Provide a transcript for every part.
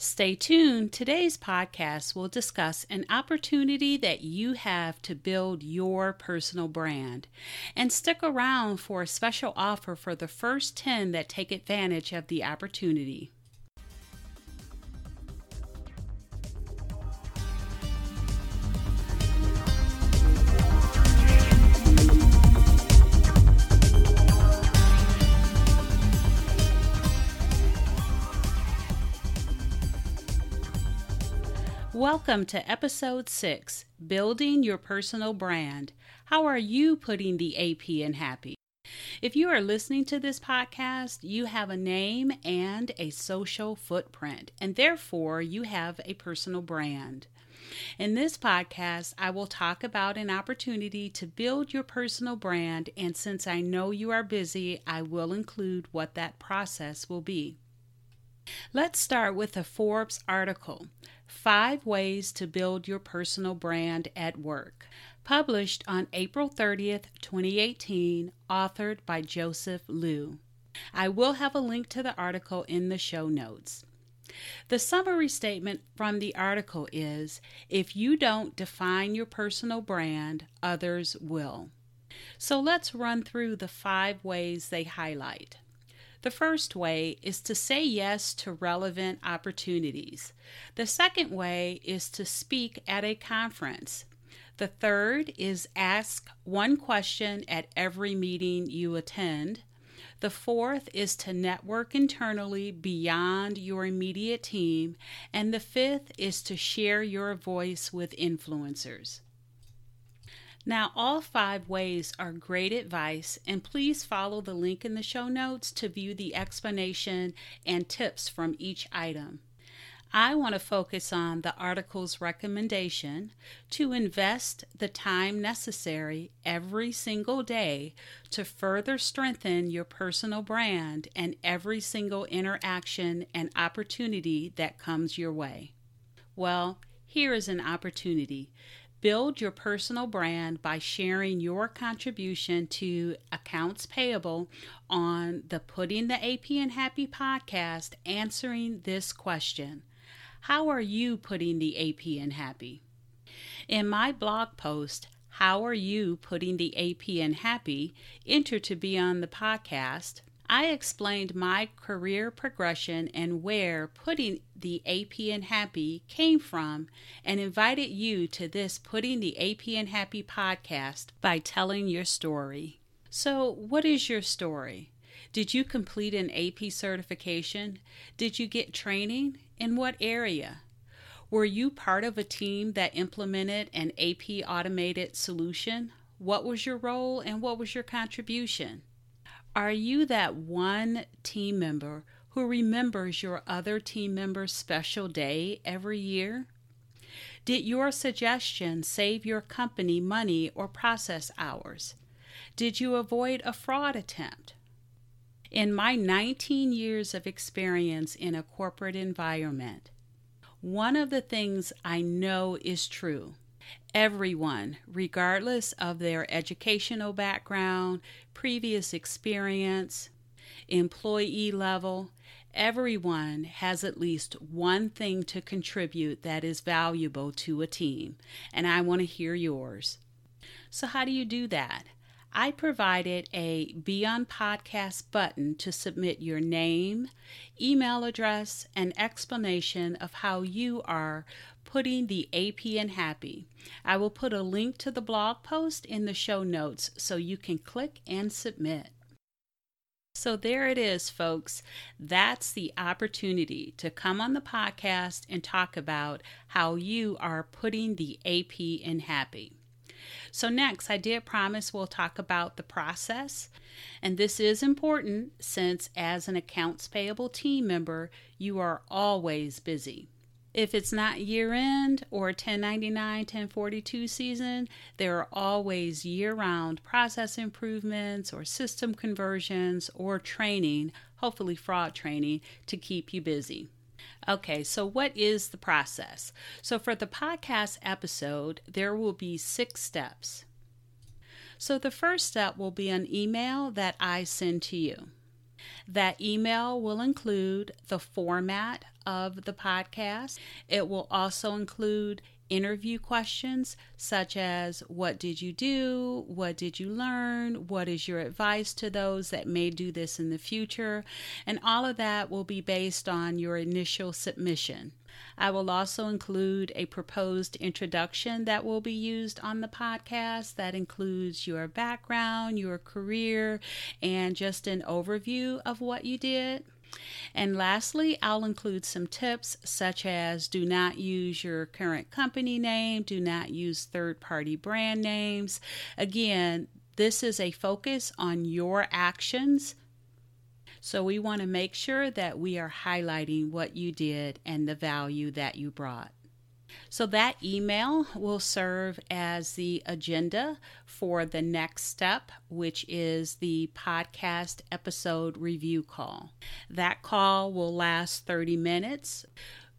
Stay tuned. Today's podcast will discuss an opportunity that you have to build your personal brand. And stick around for a special offer for the first 10 that take advantage of the opportunity. Welcome to episode 6 Building Your Personal Brand. How are you putting the AP in happy? If you are listening to this podcast, you have a name and a social footprint, and therefore you have a personal brand. In this podcast, I will talk about an opportunity to build your personal brand, and since I know you are busy, I will include what that process will be. Let's start with a Forbes article Five Ways to Build Your Personal Brand at Work, published on April 30th, 2018, authored by Joseph Liu. I will have a link to the article in the show notes. The summary statement from the article is If you don't define your personal brand, others will. So let's run through the five ways they highlight. The first way is to say yes to relevant opportunities. The second way is to speak at a conference. The third is ask one question at every meeting you attend. The fourth is to network internally beyond your immediate team. And the fifth is to share your voice with influencers. Now, all five ways are great advice, and please follow the link in the show notes to view the explanation and tips from each item. I want to focus on the article's recommendation to invest the time necessary every single day to further strengthen your personal brand and every single interaction and opportunity that comes your way. Well, here is an opportunity Build your personal brand by sharing your contribution to accounts payable on the Putting the AP in Happy podcast, answering this question How are you putting the AP in happy? In my blog post, How Are You Putting the AP in Happy? enter to be on the podcast, I explained my career progression and where putting the AP and Happy came from and invited you to this Putting the AP and Happy podcast by telling your story. So, what is your story? Did you complete an AP certification? Did you get training? In what area? Were you part of a team that implemented an AP automated solution? What was your role and what was your contribution? Are you that one team member who remembers your other team member's special day every year? Did your suggestion save your company money or process hours? Did you avoid a fraud attempt? In my 19 years of experience in a corporate environment, one of the things I know is true everyone, regardless of their educational background, previous experience, employee level, everyone has at least one thing to contribute that is valuable to a team, and I want to hear yours. So, how do you do that? I provided a Be on Podcast button to submit your name, email address, and explanation of how you are putting the AP in Happy. I will put a link to the blog post in the show notes so you can click and submit. So there it is, folks. That's the opportunity to come on the podcast and talk about how you are putting the AP in Happy. So, next, I did promise we'll talk about the process. And this is important since, as an accounts payable team member, you are always busy. If it's not year end or 1099, 1042 season, there are always year round process improvements or system conversions or training, hopefully fraud training, to keep you busy. Okay, so what is the process? So for the podcast episode, there will be six steps. So the first step will be an email that I send to you. That email will include the format of the podcast. It will also include interview questions such as what did you do? What did you learn? What is your advice to those that may do this in the future? And all of that will be based on your initial submission. I will also include a proposed introduction that will be used on the podcast that includes your background, your career, and just an overview of what you did. And lastly, I'll include some tips such as do not use your current company name, do not use third party brand names. Again, this is a focus on your actions. So we want to make sure that we are highlighting what you did and the value that you brought. So that email will serve as the agenda for the next step, which is the podcast episode review call. That call will last 30 minutes.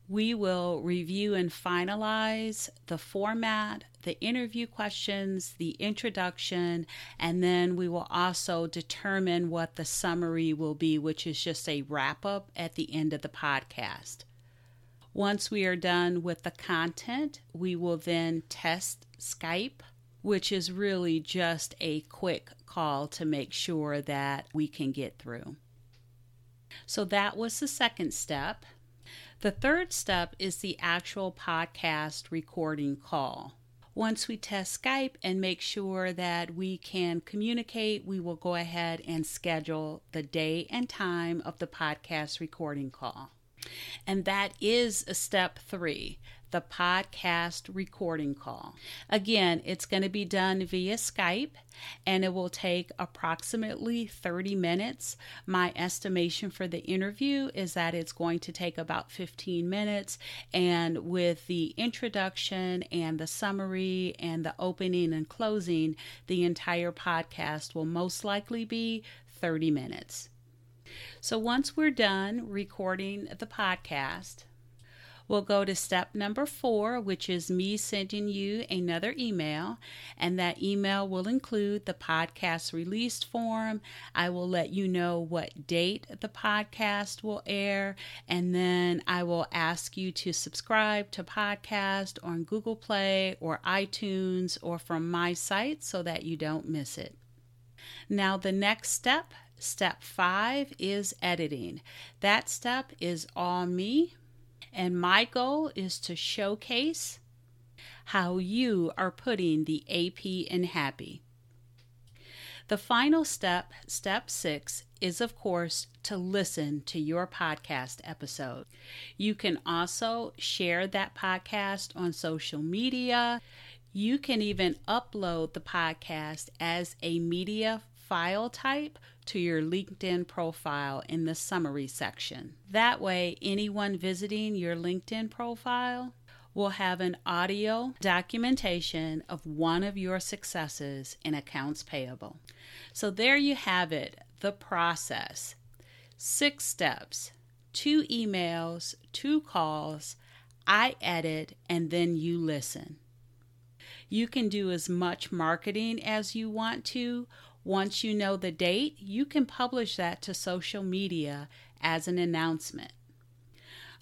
We will review and finalize the format, the interview questions, the introduction, and then we will also determine what the summary will be, which is just a wrap up at the end of the podcast. Once we are done with the content, we will then test Skype, which is really just a quick call to make sure that we can get through. So that was the second step. The third step is the actual podcast recording call. Once we test Skype and make sure that we can communicate, we will go ahead and schedule the day and time of the podcast recording call. And that is a step three the podcast recording call. Again, it's going to be done via Skype and it will take approximately 30 minutes. My estimation for the interview is that it's going to take about 15 minutes. And with the introduction and the summary and the opening and closing, the entire podcast will most likely be 30 minutes. So once we're done recording the podcast, we'll go to step number four, which is me sending you another email. And that email will include the podcast released form. I will let you know what date the podcast will air. And then I will ask you to subscribe to podcast on Google Play or iTunes or from my site so that you don't miss it. Now, the next step Step five is editing. That step is all me, and my goal is to showcase how you are putting the AP in happy. The final step, step six, is of course to listen to your podcast episode. You can also share that podcast on social media. You can even upload the podcast as a media file type to your LinkedIn profile in the summary section. That way, anyone visiting your LinkedIn profile will have an audio documentation of one of your successes in accounts payable. So, there you have it the process. Six steps, two emails, two calls. I edit, and then you listen. You can do as much marketing as you want to, once you know the date, you can publish that to social media as an announcement.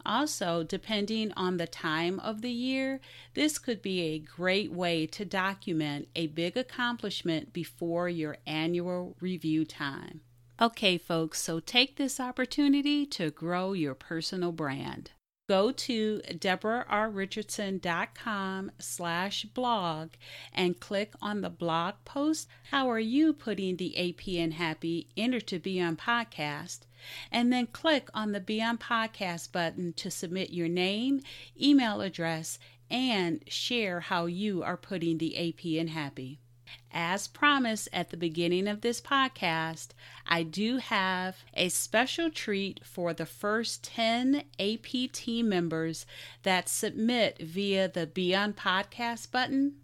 Also, depending on the time of the year, this could be a great way to document a big accomplishment before your annual review time. Okay, folks, so take this opportunity to grow your personal brand go to debrarrichardson.com slash blog and click on the blog post how are you putting the ap in happy enter to be on podcast? And then click on the be on podcast button to submit your name email address and share how you are putting the ap in happy As promised at the beginning of this podcast, I do have a special treat for the first 10 AP team members that submit via the Be on Podcast button.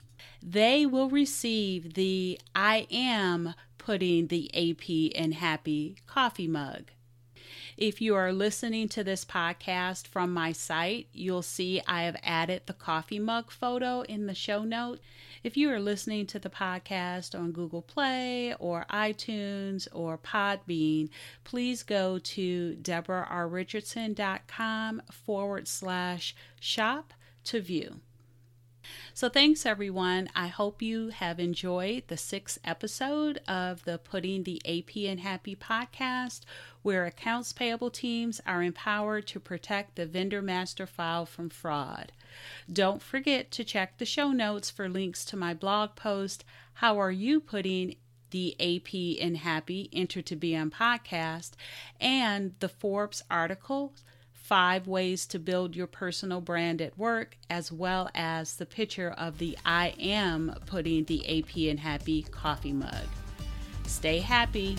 They will receive the I Am Putting the AP in Happy coffee mug. If you are listening to this podcast from my site, you'll see I have added the coffee mug photo in the show note. If you are listening to the podcast on Google Play or iTunes or Podbean, please go to debrarrichardson.com forward slash shop to view. So, thanks everyone. I hope you have enjoyed the sixth episode of the Putting the AP in Happy podcast, where accounts payable teams are empowered to protect the vendor master file from fraud. Don't forget to check the show notes for links to my blog post, How Are You Putting the AP in Happy Enter to Be on Podcast, and the Forbes article five ways to build your personal brand at work, as well as the picture of the I am putting the AP in happy coffee mug. Stay happy